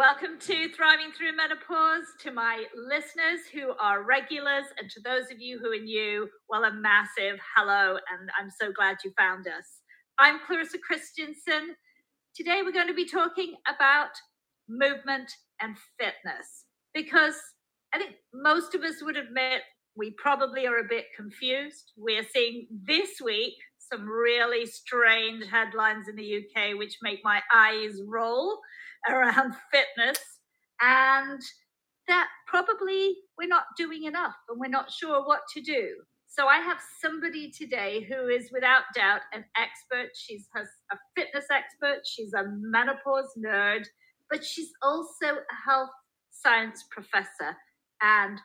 Welcome to Thriving Through Menopause. To my listeners who are regulars, and to those of you who are new, well, a massive hello, and I'm so glad you found us. I'm Clarissa Kristjansson. Today, we're going to be talking about movement and fitness because I think most of us would admit we probably are a bit confused. We're seeing this week some really strange headlines in the UK, which make my eyes roll around fitness and that probably we're not doing enough and we're not sure what to do. So I have somebody today who is without doubt an expert. She's a fitness expert, she's a menopause nerd, but she's also a health science professor. And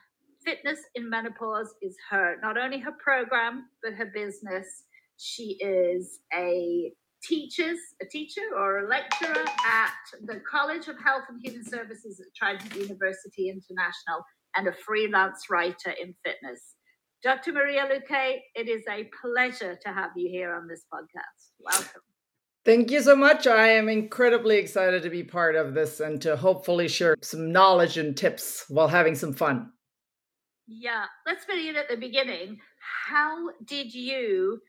fitness in menopause is her, not only her program, but her business. She is a teaches a teacher or a lecturer at the College of Health and Human Services at Trident University International and a freelance writer in fitness. Dr. Maria Luque, it is a pleasure to have you here on this podcast. Welcome. Thank you so much. I am incredibly excited to be part of this and to hopefully share some knowledge and tips while having some fun. Yeah, let's begin at the beginning. How did you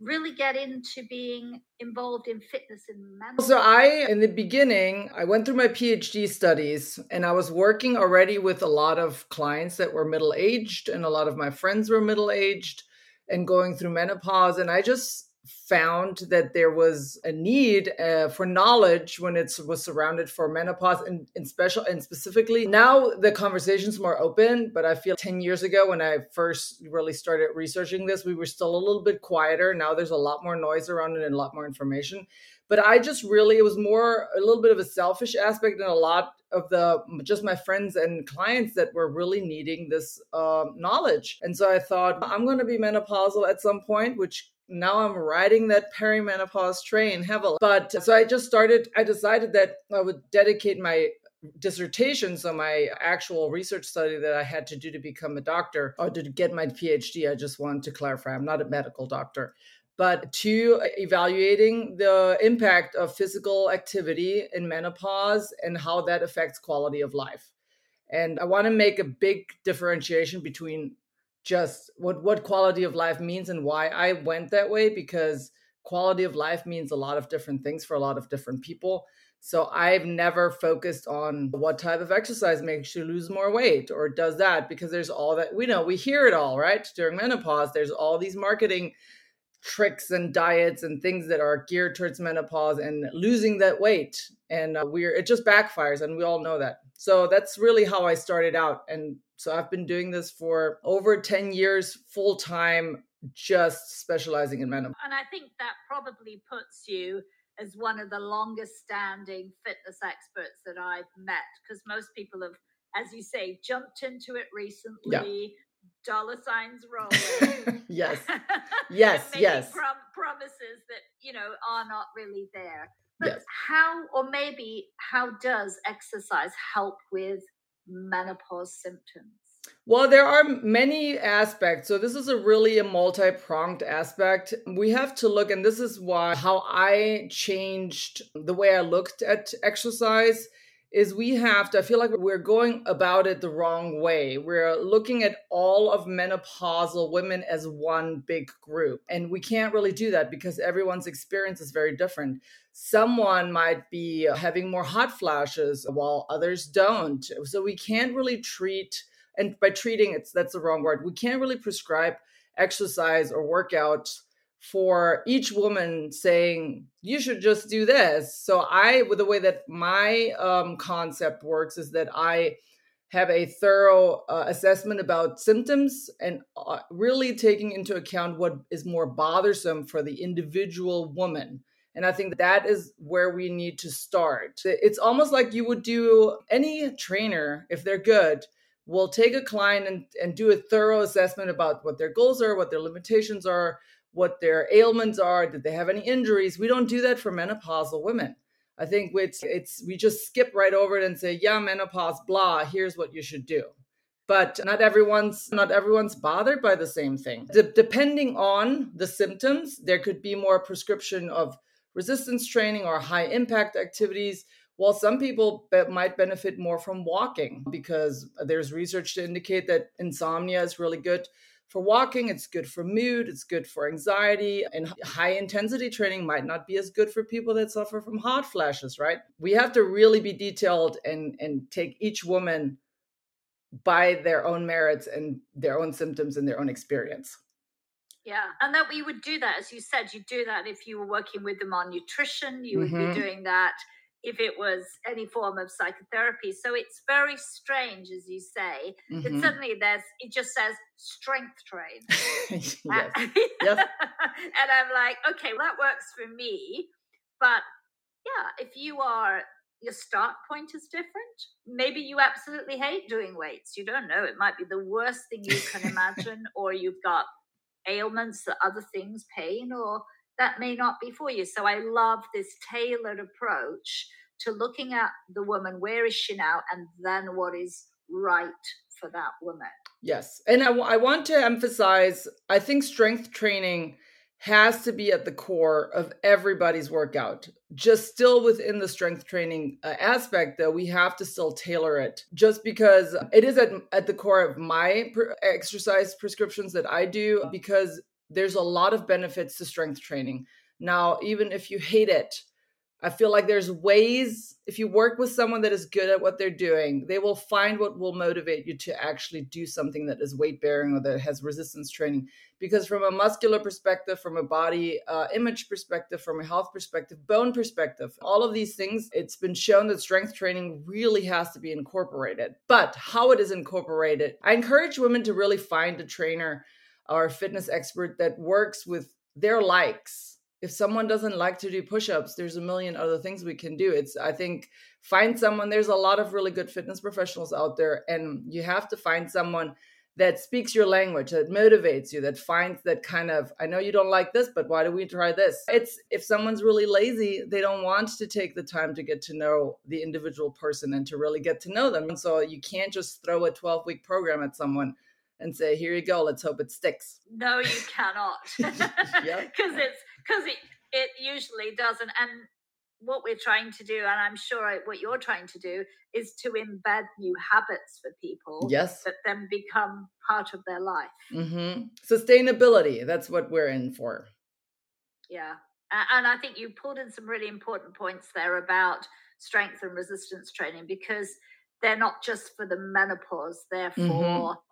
really get into being involved in fitness and management? So I in the beginning, I went through my PhD studies and I was working already with a lot of clients that were middle-aged and a lot of my friends were middle-aged and going through menopause and I just found that there was a need uh, for knowledge when it was surrounded for menopause and, and special and specifically now the conversation's more open but i feel 10 years ago when i first really started researching this we were still a little bit quieter. Now there's a lot more noise around it and a lot more information. But i just really it was more a little bit of a selfish aspect and a lot of the just my friends and clients that were really needing this um, knowledge. And so i thought i'm going to be menopausal at some point which now I'm riding that perimenopause train heavily. But uh, so I just started, I decided that I would dedicate my dissertation, so my actual research study that I had to do to become a doctor or to get my PhD. I just want to clarify I'm not a medical doctor. But to evaluating the impact of physical activity in menopause and how that affects quality of life. And I want to make a big differentiation between just what what quality of life means and why I went that way because quality of life means a lot of different things for a lot of different people. So I've never focused on what type of exercise makes you lose more weight or does that because there's all that we know we hear it all right? During menopause there's all these marketing tricks and diets and things that are geared towards menopause and losing that weight. And uh, we're it just backfires and we all know that. So that's really how i started out and so i've been doing this for over 10 years full time just specializing in menopause and i think that probably puts you as one of the longest standing fitness experts that i've met because most people have as you say jumped into it recently yeah dollar signs rolling. yes. Yes, yes. Prom- promises that, you know, are not really there. But yes. how, or maybe how does exercise help with menopause symptoms? Well, there are many aspects. So this is a really a multi-pronged aspect. We have to look, and this is why how I changed the way I looked at exercise is we have to, I feel like we're going about it the wrong way. We're looking at all of menopausal women as one big group. And we can't really do that because everyone's experience is very different. Someone might be having more hot flashes while others don't. So we can't really treat, and by treating, it's that's the wrong word. We can't really prescribe exercise or workouts for each woman saying you should just do this. So i with the way that my um, concept works is that i have a thorough uh, assessment about symptoms and uh, really taking into account what is more bothersome for the individual woman. And i think that is where we need to start. It's almost like you would do any trainer if they're good will take a client and, and do a thorough assessment about what their goals are what their limitations are what their ailments are, did they have any injuries? We don't do that for menopausal women. I think it's it's we just skip right over it and say, yeah, menopause, blah, here's what you should do. But not everyone's not everyone's bothered by the same thing. De- depending on the symptoms, there could be more prescription of resistance training or high impact activities While some people might benefit more from walking because there's research to indicate that insomnia is really good for walking, it's good for mood, it's good for anxiety, and high intensity training might not be as good for people that suffer from hot flashes, right? We have to really be detailed and and take each woman by their own merits and their own symptoms and their own experience. Yeah, and that we would do that, as you said, you do that if you were working with them on nutrition, you would mm-hmm. be doing that if it was any form of psychotherapy. So it's very strange, as you say, mm-hmm. that suddenly there's it just says strength train. yes. yes. and I'm like, okay, well, that works for me. But yeah, if you are your start point is different. Maybe you absolutely hate doing weights. You don't know. It might be the worst thing you can imagine, or you've got ailments, or other things, pain, or that may not be for you. So I love this tailored approach to looking at the woman, where is she now, and then what is right for that woman. Yes. And I, w- I want to emphasize I think strength training has to be at the core of everybody's workout. Just still within the strength training uh, aspect, though, we have to still tailor it just because it is at, at the core of my exercise prescriptions that I do, because there's a lot of benefits to strength training. Now, even if you hate it, I feel like there's ways, if you work with someone that is good at what they're doing, they will find what will motivate you to actually do something that is weight bearing or that has resistance training. Because from a muscular perspective, from a body uh, image perspective, from a health perspective, bone perspective, all of these things, it's been shown that strength training really has to be incorporated. But how it is incorporated, I encourage women to really find a trainer or a fitness expert that works with their likes. If someone doesn't like to do push-ups there's a million other things we can do. It's i think find someone there's a lot of really good fitness professionals out there and you have to find someone that speaks your language that motivates you that finds that kind of i know you don't like this but why do we try this? It's if someone's really lazy they don't want to take the time to get to know the individual person and to really get to know them. And so you can't just throw a 12 week program at someone and say, "Here you go. Let's hope it sticks." No, you cannot. Because it's because it it usually doesn't. And what we're trying to do, and I'm sure what you're trying to do, is to embed new habits for people. Yes, that then become part of their life. Mm-hmm. Sustainability. That's what we're in for. Yeah, and I think you pulled in some really important points there about strength and resistance training because they're not just for the menopause; they're mm-hmm. for mm-hmm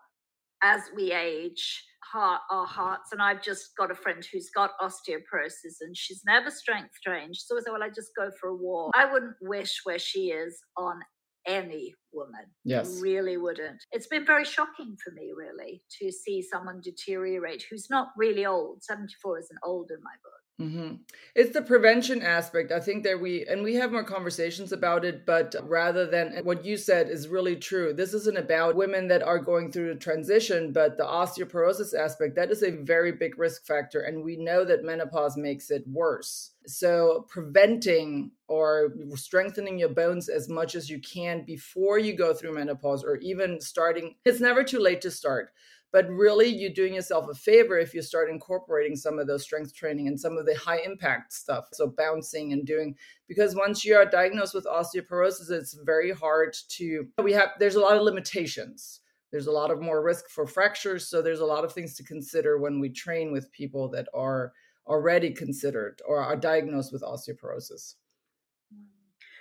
as we age, heart, our hearts. And I've just got a friend who's got osteoporosis and she's never strength trained. So I said, Well, I just go for a walk. I wouldn't wish where she is on any woman. Yes. Really wouldn't. It's been very shocking for me, really, to see someone deteriorate who's not really old. 74 isn't old in my book. Mm-hmm. It's the prevention aspect. I think that we, and we have more conversations about it, but rather than what you said is really true. This isn't about women that are going through the transition, but the osteoporosis aspect, that is a very big risk factor. And we know that menopause makes it worse. So, preventing or strengthening your bones as much as you can before you go through menopause, or even starting, it's never too late to start but really you're doing yourself a favor if you start incorporating some of those strength training and some of the high impact stuff so bouncing and doing because once you are diagnosed with osteoporosis it's very hard to we have there's a lot of limitations. There's a lot of more risk for fractures so there's a lot of things to consider when we train with people that are already considered or are diagnosed with osteoporosis. Mm.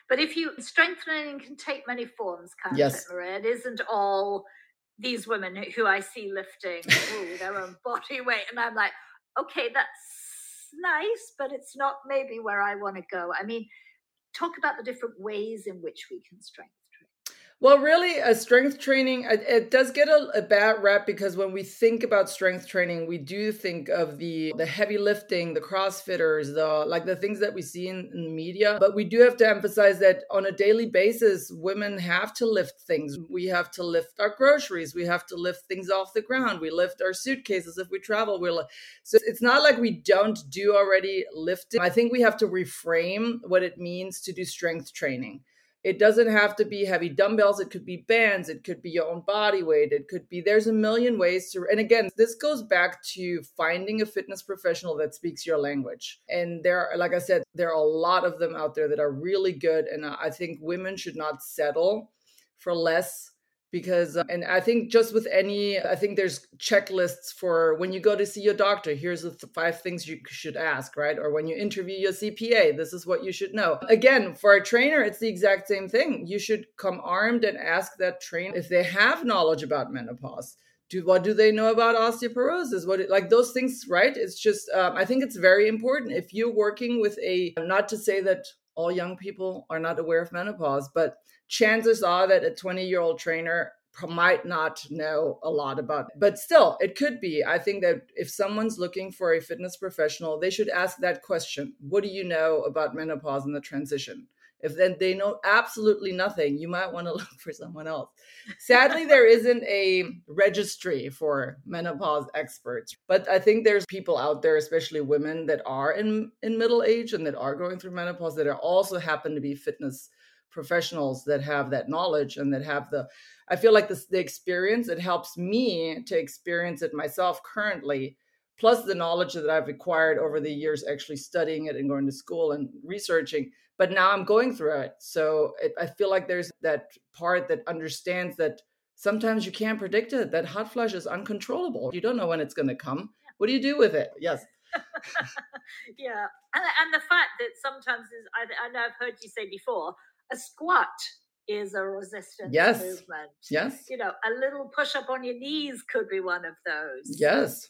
But if you strength training can take many forms can't yes. it maria? It isn't all these women who I see lifting ooh, their own body weight, and I'm like, okay, that's nice, but it's not maybe where I want to go. I mean, talk about the different ways in which we can strengthen well, really, a strength training it does get a, a, bad rap because when we think about strength training, we do think of the the heavy lifting, the CrossFitters, the like the things that we see in, in the media. But we do have to emphasize that on a daily basis, women have to lift things. We have to lift our groceries. We have to lift things off the ground. We lift our suitcases if we travel. We so it's not like we don't do already lifting. I think we have to reframe what it means to do strength training it doesn't have to be heavy dumbbells. It could be bands. It could be your own body weight. It could be, there's a million ways to, and again, this goes back to finding a fitness professional that speaks your language. And there, like I said, there are a lot of them out there that are really good. And I think women should not settle for less because uh, and i think just with any i think there's checklists for when you go to see your doctor here's the th- five things you should ask right? Or when you interview your cpa this is what you should know. Again for a trainer it's the exact same thing. You should come armed and ask that trainer if they have knowledge about menopause. Do what do they know about osteoporosis? What like those things right? It's just um, i think it's very important. If you're working with a not to say that all young people are not aware of menopause but chances are that a 20 year old trainer might not know a lot about it. but still it could be. I think that if someone's looking for a fitness professional they should ask that question what do you know about menopause and the transition? If then they know absolutely nothing you might want to look for someone else. Sadly there isn't a registry for menopause experts but i think there's people out there especially women that are in in middle age and that are going through menopause that are also happen to be fitness professionals that have that knowledge and that have the i feel like this the experience it helps me to experience it myself currently plus the knowledge that i've acquired over the years actually studying it and going to school and researching but now i'm going through it. So it, i feel like there's that part that understands that sometimes you can't predict it that hot flash is uncontrollable. You don't know when it's going to come what do you do with it? Yes. Yeah and, and the fact that sometimes is I, I know i've heard you say before a squat is a resistance yes. movement. Yes. You know, a little push up on your knees could be one of those. Yes. Eh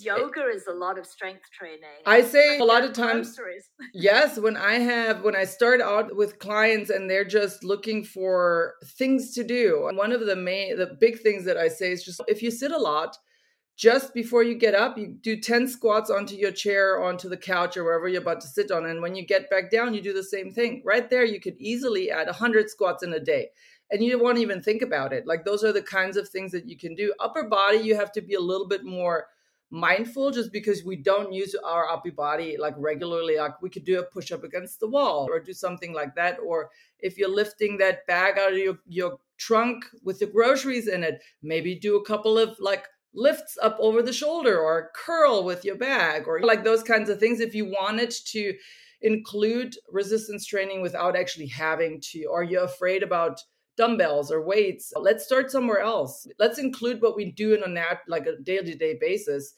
Yoga is a lot of strength training. I say a lot of times. yes, when I have when I start out with clients and they're just looking for things to do. One of the main the big things that I say is just if you sit a lot, just before you get up, you do 10 squats onto your chair, onto the couch, or wherever you're about to sit on. And when you get back down, you do the same thing. Right there, you could easily add 100 squats in a day. And you won't even think about it. Like those are the kinds of things that you can do. Upper body, you have to be a little bit more mindful just because we don't use our upper body like regularly. Like we could do a push up against the wall or do something like that. Or if you're lifting that bag out of your, your trunk with the groceries in it, maybe do a couple of like lifts up over the shoulder or curl with your bag or like those kinds of things if you wanted to include resistance training without actually having to or you're afraid about dumbbells or weights? Let's start somewhere else. Let's include what we do in a nat like a day-to-day basis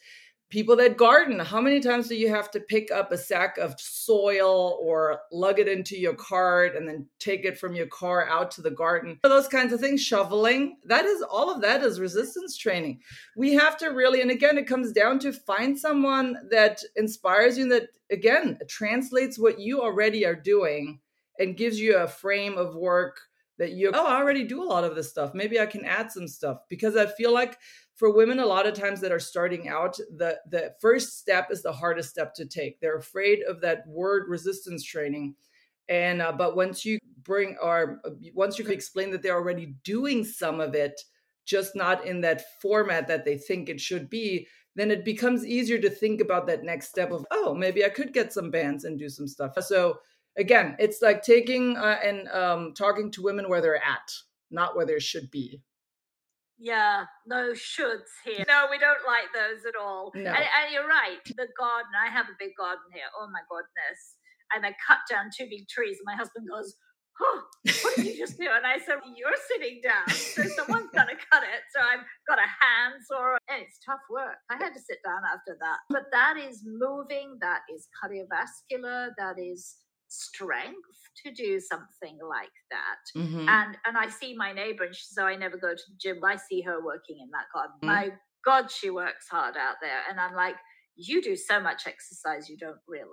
people that garden how many times do you have to pick up a sack of soil or lug it into your cart and then take it from your car out to the garden? Those kinds of things shoveling that is all of that is resistance training. We have to really and again it comes down to find someone that inspires you and that again translates what you already are doing and gives you a frame of work that you oh i already do a lot of this stuff. Maybe i can add some stuff because i feel like for women a lot of times that are starting out the the first step is the hardest step to take. They're afraid of that word resistance training. And uh, but once you bring or uh, once you can explain that they're already doing some of it just not in that format that they think it should be then it becomes easier to think about that next step of oh maybe i could get some bands and do some stuff. So again it's like taking uh, and um, talking to women where they're at not where they should be yeah, no shoulds here. No, we don't like those at all. No. And, and, you're right. The garden, I have a big garden here. Oh my goodness. And I cut down two big trees. And my husband goes, Oh, what did you just do? And I said, You're sitting down. So someone's going to cut it. So I've got a handsaw. And it's tough work. I had to sit down after that. But that is moving. That is cardiovascular. That is strength to do something like that. Mm-hmm. And and I see my neighbor, and she says, oh, I never go to the gym. I see her working in that garden. Mm-hmm. My God, she works hard out there. And I'm like, you do so much exercise you don't realize.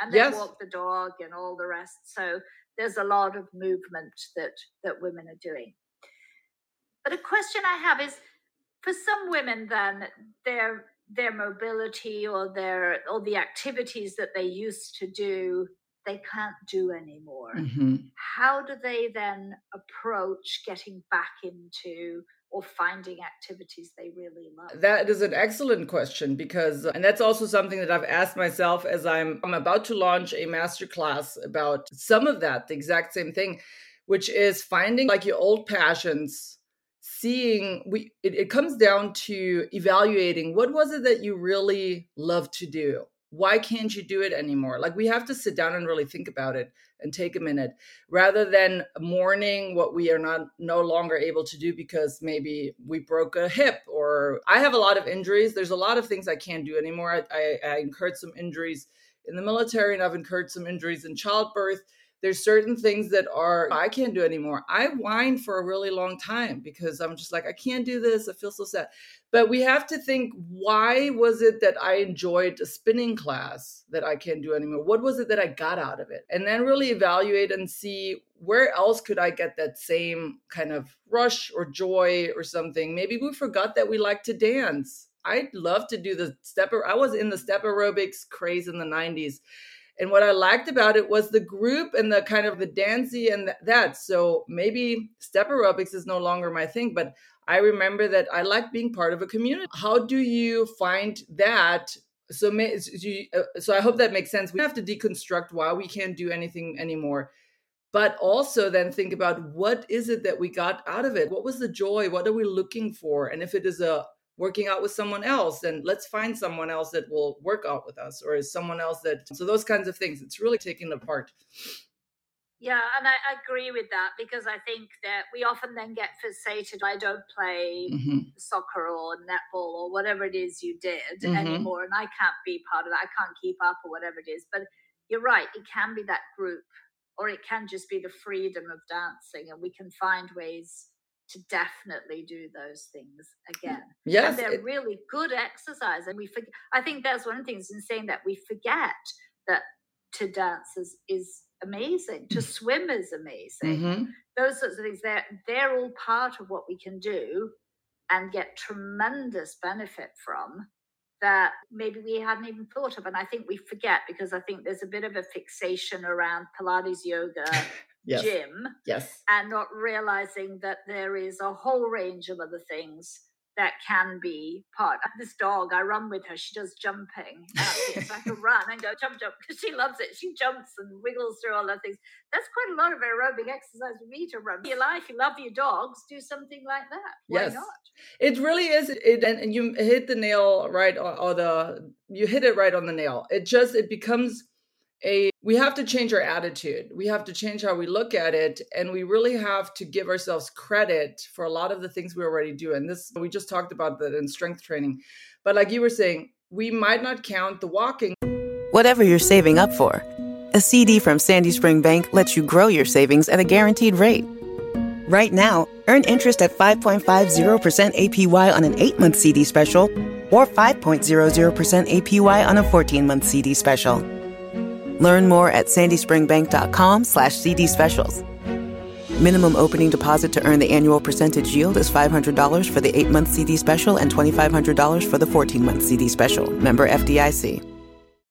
And then yes. walk the dog and all the rest. So there's a lot of movement that that women are doing. But a question I have is for some women then their their mobility or their or the activities that they used to do they can't do anymore. Mm-hmm. How do they then approach getting back into or finding activities they really love? That is an excellent question because, and that's also something that I've asked myself as I'm, I'm about to launch a masterclass about some of that, the exact same thing. which is finding like your old passions seeing we it, it comes down to evaluating what was it that you really loved to do why can't you do it anymore? Like we have to sit down and really think about it and take a minute rather than mourning what we are not no longer able to do because maybe we broke a hip or i have a lot of injuries. There's a lot of things i can't do anymore. I, I, I incurred some injuries in the military and i've incurred some injuries in childbirth there's certain things that are I can't do anymore. I whine for a really long time because I'm just like I can't do this. I feel so sad. But we have to think why was it that I enjoyed a spinning class that I can't do anymore? What was it that I got out of it? And then really evaluate and see where else could I get that same kind of rush or joy or something. Maybe we forgot that we like to dance. I'd love to do the step. I was in the step aerobics craze in the 90s and what I liked about it was the group and the kind of the dancey and that. So maybe step aerobics is no longer my thing, but I remember that I like being part of a community. How do you find that? So, uh, so I hope that makes sense. We have to deconstruct why we can't do anything anymore, but also then think about what is it that we got out of it? What was the joy? What are we looking for? And if it is a working out with someone else then let's find someone else that will work out with us or is someone else that so those kinds of things it's really taking apart yeah and i agree with that because i think that we often then get fixated i don't play mm-hmm. soccer or netball or whatever it is you did mm-hmm. anymore and i can't be part of that i can't keep up or whatever it is but you're right it can be that group or it can just be the freedom of dancing and we can find ways to definitely do those things again. Yes, and they're it, really good exercise. And we forget. I think that's one of the things in saying that we forget that to dance is, is amazing, to swim is amazing. Mm-hmm. Those sorts of things. They're they're all part of what we can do and get tremendous benefit from that maybe we hadn't even thought of. And I think we forget because I think there's a bit of a fixation around Pilates yoga yes. gym yes and not realizing that there is a whole range of other things that can be part. of This dog, I run with her. She does jumping. so I can run and go jump, jump because she loves it. She jumps and wiggles through all those things. That's quite a lot of aerobic exercise for me to run. Your life, you love your dogs, do something like that. Why yes. not? It really is. It and you hit the nail right, or, or the you hit it right on the nail. It just it becomes a we have to change our attitude. We have to change how we look at it and we really have to give ourselves credit for a lot of the things we already do and this we just talked about that in strength training. But like you were saying we might not count the walking. Whatever you're saving up for. A cd from sandy spring bank lets you grow your savings at a guaranteed rate. Right now earn interest at 5.50% apy on an 8-month cd special or 5.00% apy on a 14-month cd special Learn more at sandyspringbank.com slash CD specials. Minimum opening deposit to earn the annual percentage yield is $500 for the 8-month CD special and $2,500 for the 14-month CD special. Member FDIC.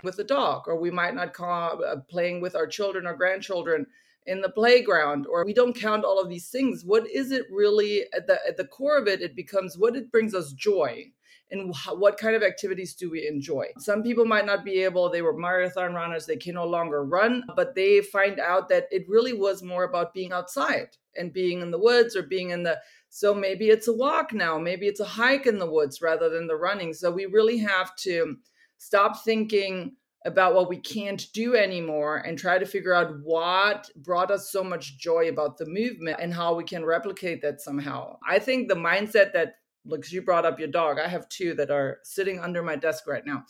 With the dog, or we might not call uh, playing with our children or grandchildren in the playground, or we don't count all of these things. What is it really at the at the core of it? It becomes what it brings us joy and what kind of activities do we enjoy. Some people might not be able, they were marathon runners, they can no longer run, but they find out that it really was more about being outside and being in the woods or being in the so maybe it's a walk now, maybe it's a hike in the woods rather than the running. So we really have to stop thinking about what we can't do anymore and try to figure out what brought us so much joy about the movement and how we can replicate that somehow. I think the mindset that because you brought up your dog. I have two that are sitting under my desk right now.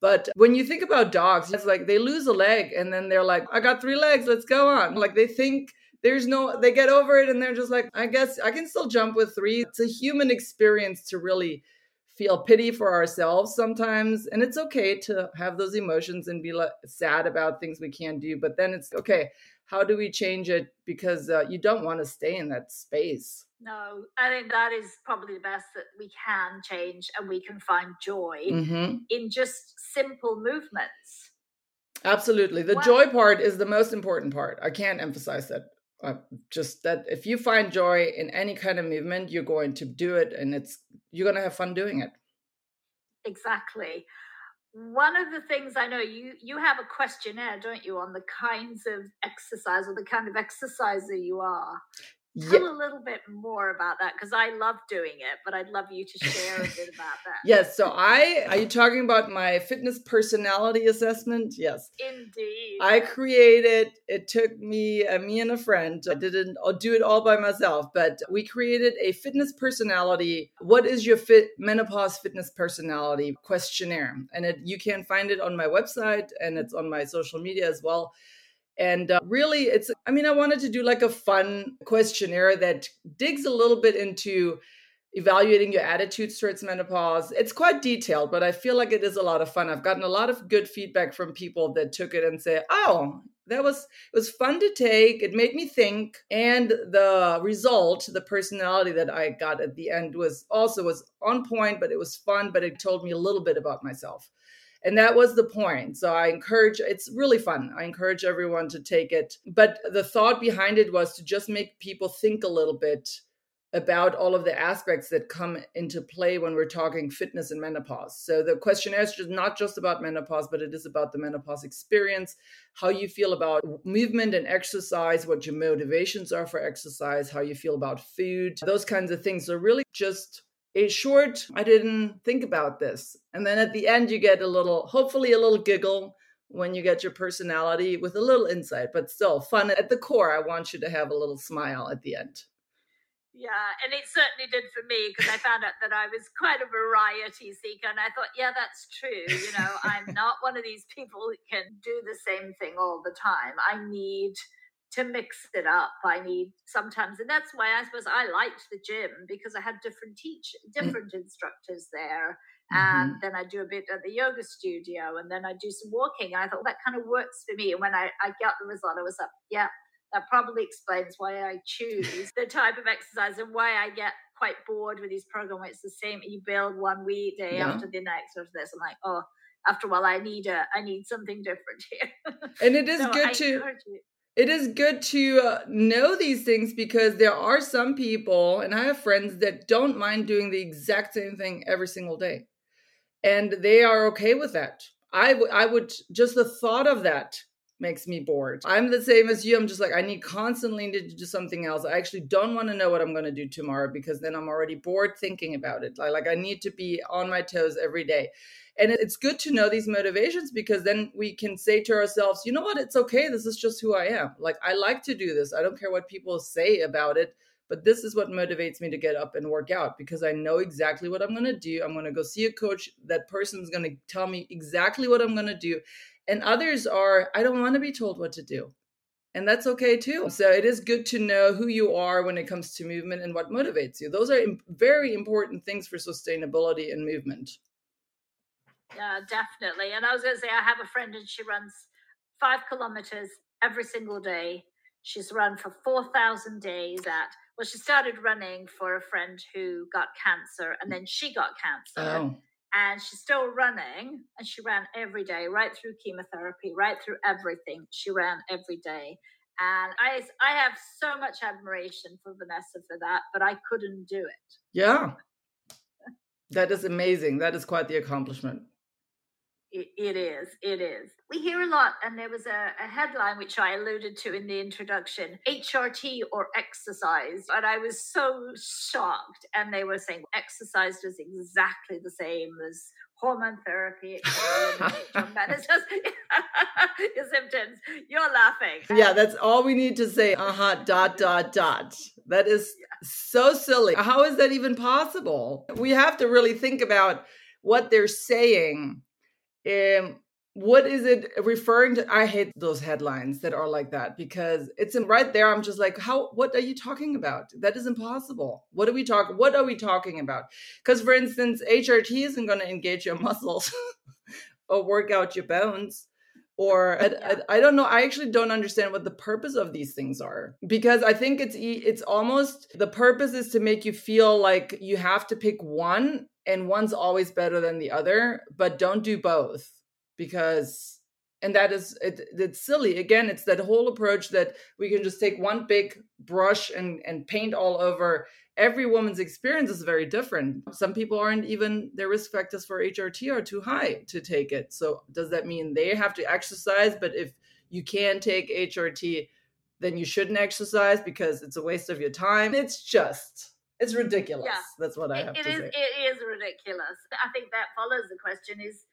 But when you think about dogs, it's like they lose a leg and then they're like, I got three legs, let's go on. Like they think there's no, they get over it and they're just like, I guess I can still jump with three. It's a human experience to really feel pity for ourselves sometimes. And it's okay to have those emotions and be like, sad about things we can't do. But then it's okay, how do we change it? Because uh, you don't want to stay in that space. No, I think that is probably the best that we can change and we can find joy mm-hmm. in just simple movements. Absolutely. The joy part is the most important part. I can't emphasize that. Uh, just that if you find joy in any kind of movement, you're going to do it and it's you're going to have fun doing it. Exactly. one of the things I know you you have a questionnaire, don't you, on the kinds of exercise or the kind of exerciser you are. Tell yeah. a little bit more about that because I love doing it, but I'd love you to share a bit about that. yes. So I are you talking about my fitness personality assessment? Yes. Indeed. I created. It took me, uh, me and a friend. I didn't I'll do it all by myself, but we created a fitness personality. What is your fit menopause fitness personality questionnaire? And it, you can find it on my website and it's on my social media as well. And uh, really, it's, I mean, I wanted to do like a fun questionnaire that digs a little bit into evaluating your attitudes towards menopause. It's quite detailed, but I feel like it is a lot of fun. I've gotten a lot of good feedback from people that took it and say, "Oh, that was it was fun to take. It made me think." And the result, the personality that I got at the end was also was on point, but it was fun, but it told me a little bit about myself and that was the point so i encourage it's really fun i encourage everyone to take it but the thought behind it was to just make people think a little bit about all of the aspects that come into play when we're talking fitness and menopause. So the questionnaire is just not just about menopause, but it is about the menopause experience, how you feel about movement and exercise, what your motivations are for exercise, how you feel about food, those kinds of things. So really just a short, I didn't think about this. And then at the end, you get a little, hopefully, a little giggle when you get your personality with a little insight, but still fun at the core. I want you to have a little smile at the end. Yeah, and it certainly did for me because I found out that I was quite a variety seeker. And I thought, yeah, that's true. You know, I'm not one of these people who can do the same thing all the time. I need to mix it up i need sometimes and that's why i suppose i liked the gym because i had different teach mm. different instructors there and mm-hmm. then i do a bit at the yoga studio and then i do some walking i thought that kind of works for me and when i, I got the result i was like yeah that probably explains why i choose the type of exercise and why i get quite bored with these programs it's the same you build one week day yeah. after the next after this i'm like oh after a while i need a i need something different here and it is so good I to it is good to know these things because there are some people, and I have friends that don't mind doing the exact same thing every single day. And they are okay with that. I, w- I would just the thought of that makes me bored. I'm the same as you. I'm just like, I need constantly need to do something else. I actually don't want to know what I'm going to do tomorrow because then I'm already bored thinking about it. Like, like I need to be on my toes every day. And it's good to know these motivations because then we can say to ourselves, you know what, it's okay. This is just who I am. Like, I like to do this. I don't care what people say about it, but this is what motivates me to get up and work out because I know exactly what I'm going to do. I'm going to go see a coach. That person's going to tell me exactly what I'm going to do. And others are, I don't want to be told what to do. And that's okay too. So it is good to know who you are when it comes to movement and what motivates you. Those are very important things for sustainability and movement. Yeah, definitely. And I was going to say, I have a friend and she runs five kilometers every single day. She's run for 4,000 days at, well, she started running for a friend who got cancer and then she got cancer. Oh. And she's still running and she ran every day, right through chemotherapy, right through everything. She ran every day. And I, I have so much admiration for Vanessa for that, but I couldn't do it. Yeah. That is amazing. That is quite the accomplishment. It, it is. It is. We hear a lot, and there was a, a, headline which I alluded to in the introduction HRT or exercise. And I was so shocked. And they were saying exercise does exactly the same as hormone therapy. it's just your symptoms. You're laughing. Yeah, that's all we need to say. Uh huh, dot, dot, dot. That is yeah. so silly. How is that even possible? We have to really think about what they're saying um, what is it referring to? I hate those headlines that are like that because it's in right there. I'm just like, how? What are you talking about? That is impossible. What are we talking? What are we talking about? Because, for instance, HRT isn't going to engage your muscles or work out your bones or I, I, I, don't know i actually don't understand what the purpose of these things are because i think it's it's almost the purpose is to make you feel like you have to pick one and one's always better than the other but don't do both because and that is it, it's silly. Again it's that whole approach that we can just take one big brush and and paint all over. Every woman's experience is very different. Some people aren't even their risk factors for hrt are too high to take it. So does that mean they have to exercise? But if you can take hrt then you shouldn't exercise because it's a waste of your time. It's just it's ridiculous. Yeah. that's what i have it to is, say. it is ridiculous. I think that follows the question is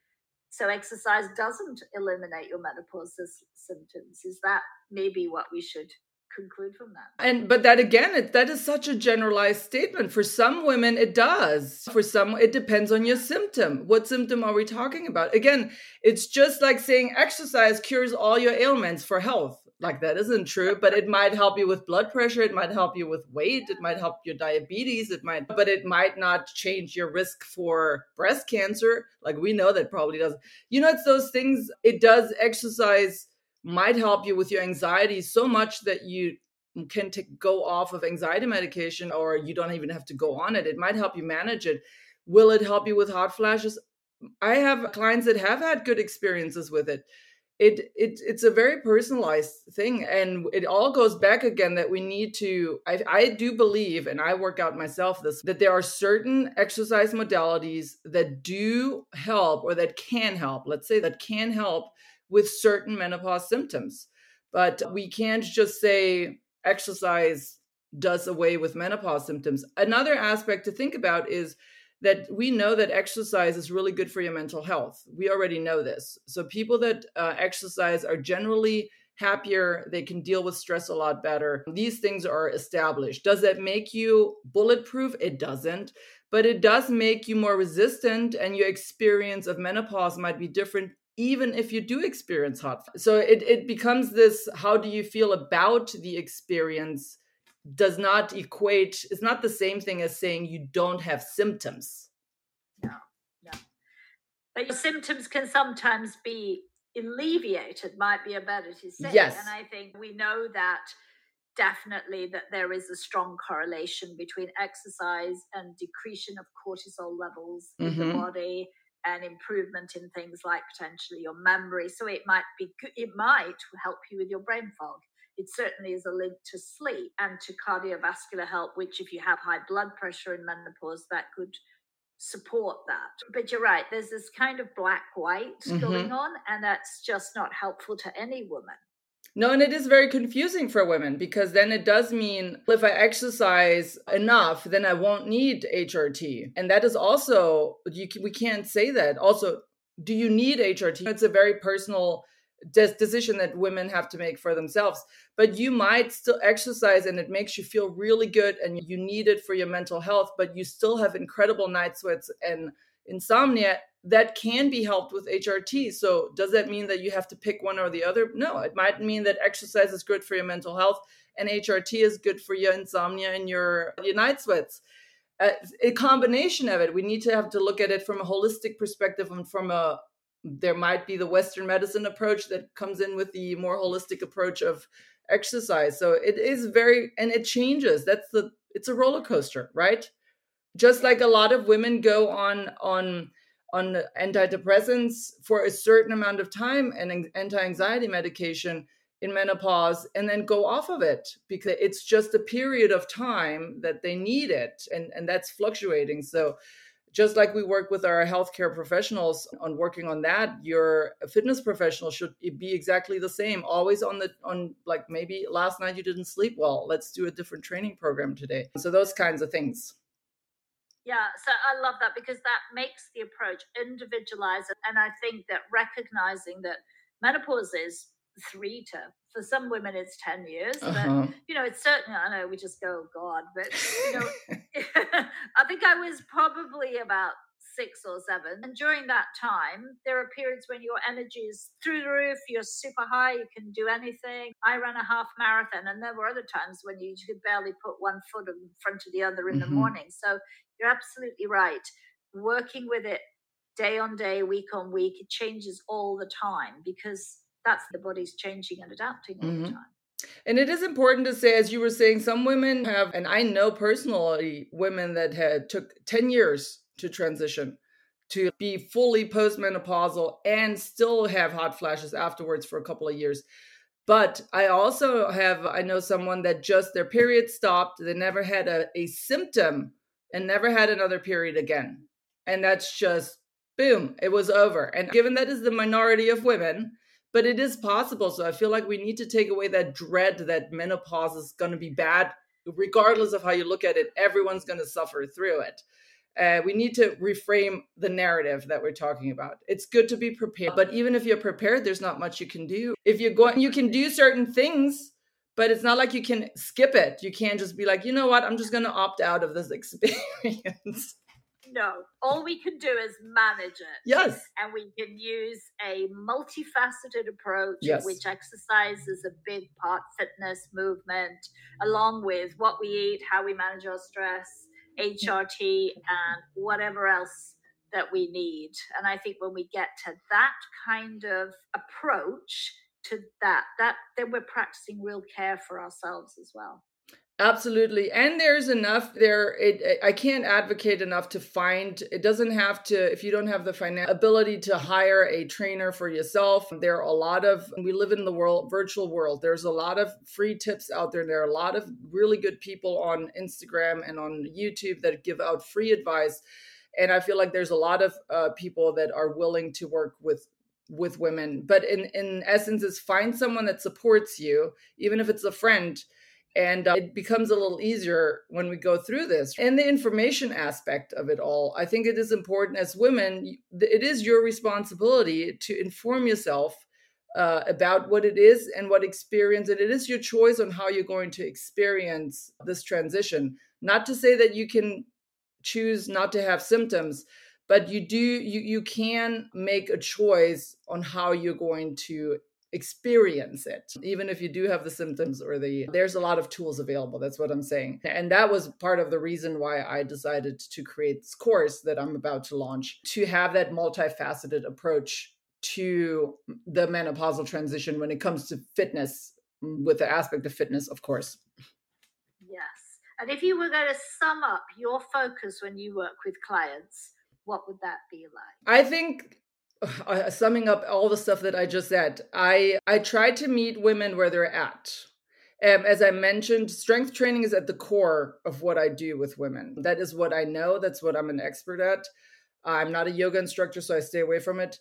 so exercise doesn't eliminate your menopause symptoms. Is that maybe what we should conclude from that? And but that again it, that is such a generalized statement. For some women it does. For some it depends on your symptom. What symptom are we talking about? Again it's just like saying exercise cures all your ailments for health like that isn't true but it might help you with blood pressure it might help you with weight it might help your diabetes it might but it might not change your risk for breast cancer. Like we know that probably does. You know it's those things it does exercise might help you with your anxiety so much that you can go off of anxiety medication or you don't even have to go on it. It might help you manage it. Will it help you with hot flashes? I have clients that have had good experiences with it it, it it's a very personalized thing and it all goes back again that we need to I, I do believe and i work out myself this that there are certain exercise modalities that do help or that can help let's say that can help with certain menopause symptoms. But we can't just say exercise does away with menopause symptoms. Another aspect to think about is that we know that exercise is really good for your mental health. We already know this. So people that uh, exercise are generally happier, they can deal with stress a lot better. These things are established. Does that make you bulletproof? It doesn't, but it does make you more resistant and your experience of menopause might be different even if you do experience hot. So it it becomes this how do you feel about the experience does not equate it's not the same thing as saying you don't have symptoms. No no. But your symptoms can sometimes be alleviated might be a better to say. Yes. And i think we know that definitely that there is a strong correlation between exercise and decretion of cortisol levels in mm-hmm. the body and improvement in things like potentially your memory. So it might be it might help you with your brain fog it certainly is a link to sleep and to cardiovascular health, which, if you have high blood pressure in menopause, that could support that. But you're right, there's this kind of black white mm-hmm. going on, and that's just not helpful to any woman. No, and it is very confusing for women because then it does mean if I exercise enough, then I won't need HRT. And that is also, you, we can't say that. Also, do you need HRT? It's a very personal decision that women have to make for themselves. But you might still exercise and it makes you feel really good and you need it for your mental health but you still have incredible night sweats and insomnia that can be helped with HRT so does that mean that you have to pick one or the other? No it might mean that exercise is good for your mental health and HRT is good for your insomnia and your your night sweats. Uh, a combination of it. We need to have to look at it from a holistic perspective and from a there might be the western medicine approach that comes in with the more holistic approach of exercise. So it is very and it changes. That's the it's a roller coaster right? Just like a lot of women go on on on antidepressants for a certain amount of time and anti-anxiety medication in menopause and then go off of it because it's just a period of time that they need it and and that's fluctuating. So just like we work with our healthcare professionals on working on that your fitness professional should be exactly the same always on the on like maybe last night you didn't sleep well let's do a different training program today. So those kinds of things. Yeah so i love that because that makes the approach individualized and i think that recognizing that menopause is three to for some women it's 10 years uh-huh. but you know it's certainly i know we just go oh god but you know i think i was probably about six or seven and during that time there are periods when your energy is through the roof you're super high you can do anything i ran a half marathon and there were other times when you could barely put one foot in front of the other in mm-hmm. the morning so you're absolutely right working with it day on day week on week it changes all the time because that's the body's changing and adapting all mm-hmm. the time. And it is important to say, as you were saying, some women have, and I know personally women that had took 10 years to transition to be fully postmenopausal and still have hot flashes afterwards for a couple of years. But I also have, I know someone that just their period stopped, they never had a, a symptom and never had another period again. And that's just boom, it was over. And given that is the minority of women, but it is possible. So I feel like we need to take away that dread that menopause is going to be bad, regardless of how you look at it. Everyone's going to suffer through it. Uh, we need to reframe the narrative that we're talking about. It's good to be prepared, but even if you're prepared, there's not much you can do. If you're going, you can do certain things, but it's not like you can skip it. You can't just be like, you know what, I'm just going to opt out of this experience. No, all we can do is manage it. Yes. And we can use a multifaceted approach, yes. which exercise is a big part, fitness, movement, along with what we eat, how we manage our stress HRT, and whatever else that we need. And I think when we get to that kind of approach to that, that then we're practicing real care for ourselves as well. Absolutely. And there's enough there. It, I can't advocate enough to find, it doesn't have to, if you don't have the financial ability to hire a trainer for yourself, there are a lot of, we live in the world, virtual world. There's a lot of free tips out there. There are a lot of really good people on Instagram and on YouTube that give out free advice. And I feel like there's a lot of uh, people that are willing to work with with women but in in essence is find someone that supports you even if it's a friend and uh, it becomes a little easier when we go through this. And the information aspect of it all, I think it is important as women, it is your responsibility to inform yourself uh, about what it is and what experience, and it is your choice on how you're going to experience this transition. Not to say that you can choose not to have symptoms, but you do you you can make a choice on how you're going to experience it even if you do have the symptoms or the there's a lot of tools available that's what i'm saying. And that was part of the reason why i decided to create this course that i'm about to launch to have that multifaceted approach to the menopausal transition when it comes to fitness with the aspect of fitness of course. Yes. And if you were going to sum up your focus when you work with clients what would that be like? I think uh, summing up all the stuff that I just said, I I try to meet women where they're at. Um, as I mentioned, strength training is at the core of what I do with women. That is what I know. That's what I'm an expert at. I'm not a yoga instructor, so I stay away from it.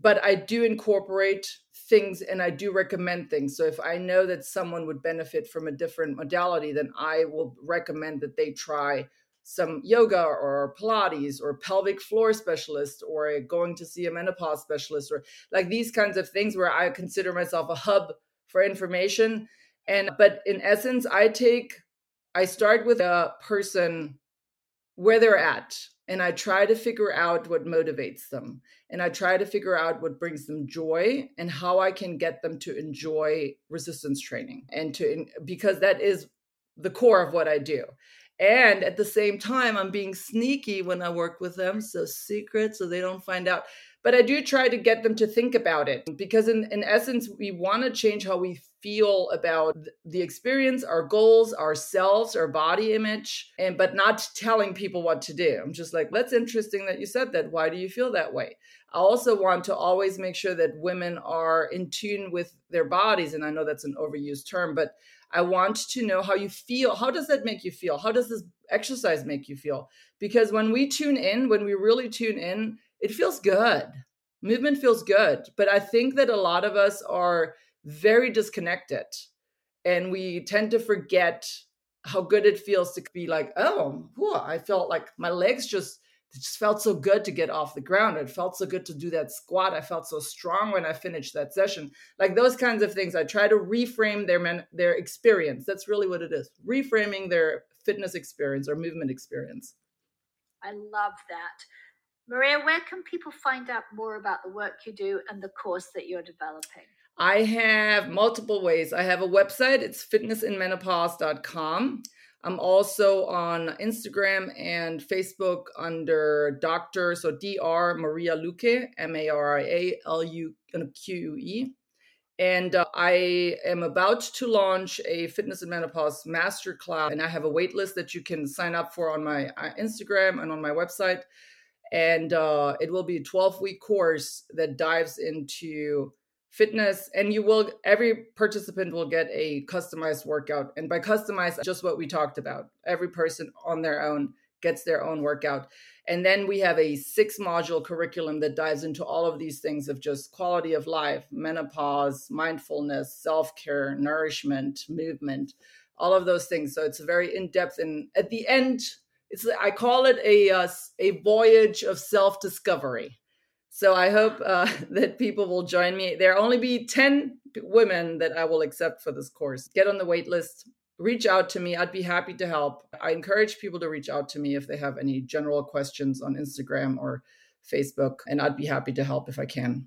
But I do incorporate things and I do recommend things. So if I know that someone would benefit from a different modality, then I will recommend that they try some yoga or Pilates or pelvic floor specialist or going to see a menopause specialist or like these kinds of things where I consider myself a hub for information. And but in essence, I take I start with a person where they're at and I try to figure out what motivates them. And I try to figure out what brings them joy and how I can get them to enjoy resistance training and to because that is the core of what I do. And at the same time, I'm being sneaky when I work with them. So secret, so they don't find out. But I do try to get them to think about it because, in, in essence, we want to change how we feel about the experience, our goals, ourselves, our body image, and but not telling people what to do. I'm just like, that's interesting that you said that. Why do you feel that way? I also want to always make sure that women are in tune with their bodies. And I know that's an overused term, but I want to know how you feel. How does that make you feel? How does this exercise make you feel? Because when we tune in, when we really tune in, it feels good. Movement feels good. But I think that a lot of us are very disconnected and we tend to forget how good it feels to be like, oh, whew, I felt like my legs just it just felt so good to get off the ground. It felt so good to do that squat. I felt so strong when I finished that session. Like those kinds of things. I try to reframe their men, their experience. That's really what it is. Reframing their fitness experience or movement experience. I love that. Maria, where can people find out more about the work you do and the course that you're developing? I have multiple ways. I have a website, it's fitnessinmenopause.com. I'm also on Instagram and Facebook under Dr. So Dr. Maria Luque, M A R I A L U Q U E. And uh, I am about to launch a fitness and menopause masterclass, and I have a waitlist that you can sign up for on my uh, Instagram and on my website. And uh, it will be a 12 week course that dives into fitness and you will every participant will get a customized workout. And by customized just what we talked about. Every person on their own gets their own workout. And then we have a six module curriculum that dives into all of these things of just quality of life menopause mindfulness self-care nourishment movement all of those things. So it's very in-depth. And at the end it's i call it a uh, a voyage of self-discovery so I hope uh, that people will join me. There will only be 10 women that I will accept for this course. Get on the wait list, reach out to me. I'd be happy to help. I encourage people to reach out to me if they have any general questions on Instagram or Facebook, and I'd be happy to help if I can.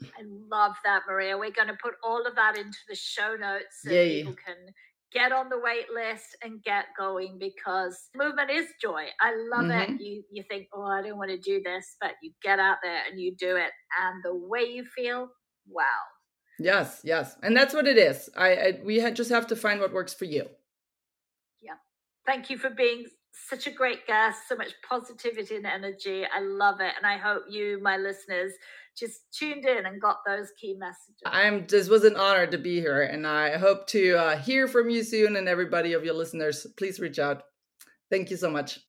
I love that, Maria. We're going to put all of that into the show notes so Yay. people can get on the wait list and get going because movement is joy. I love mm-hmm. it. You you think, oh, I don't want to do this, but you get out there and you do it, and the way you feel, wow. Yes, yes, and that's what it is. I, I we just have to find what works for you. Yeah. Thank you for being such a great guest. So much positivity and energy. I love it, and I hope you, my listeners just tuned in and got those key messages. I'm just was an honor to be here, and I hope to uh, hear from you soon. And everybody of your listeners, please reach out. Thank you so much.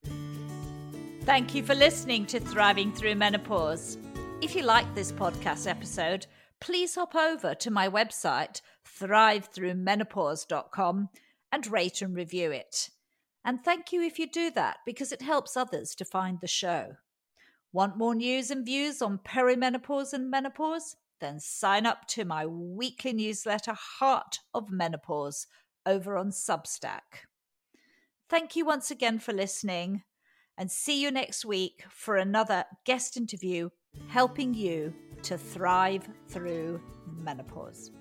Thank you for listening to Thriving Through Menopause. If you like this podcast episode, please hop over to my website, thrivethroughmenopause.com, and rate and review it. And thank you if you do that because it helps others to find the show. Want more news and views on perimenopause and menopause? Then sign up to my weekly newsletter, Heart of Menopause, over on Substack. Thank you once again for listening, and see you next week for another guest interview helping you to thrive through menopause.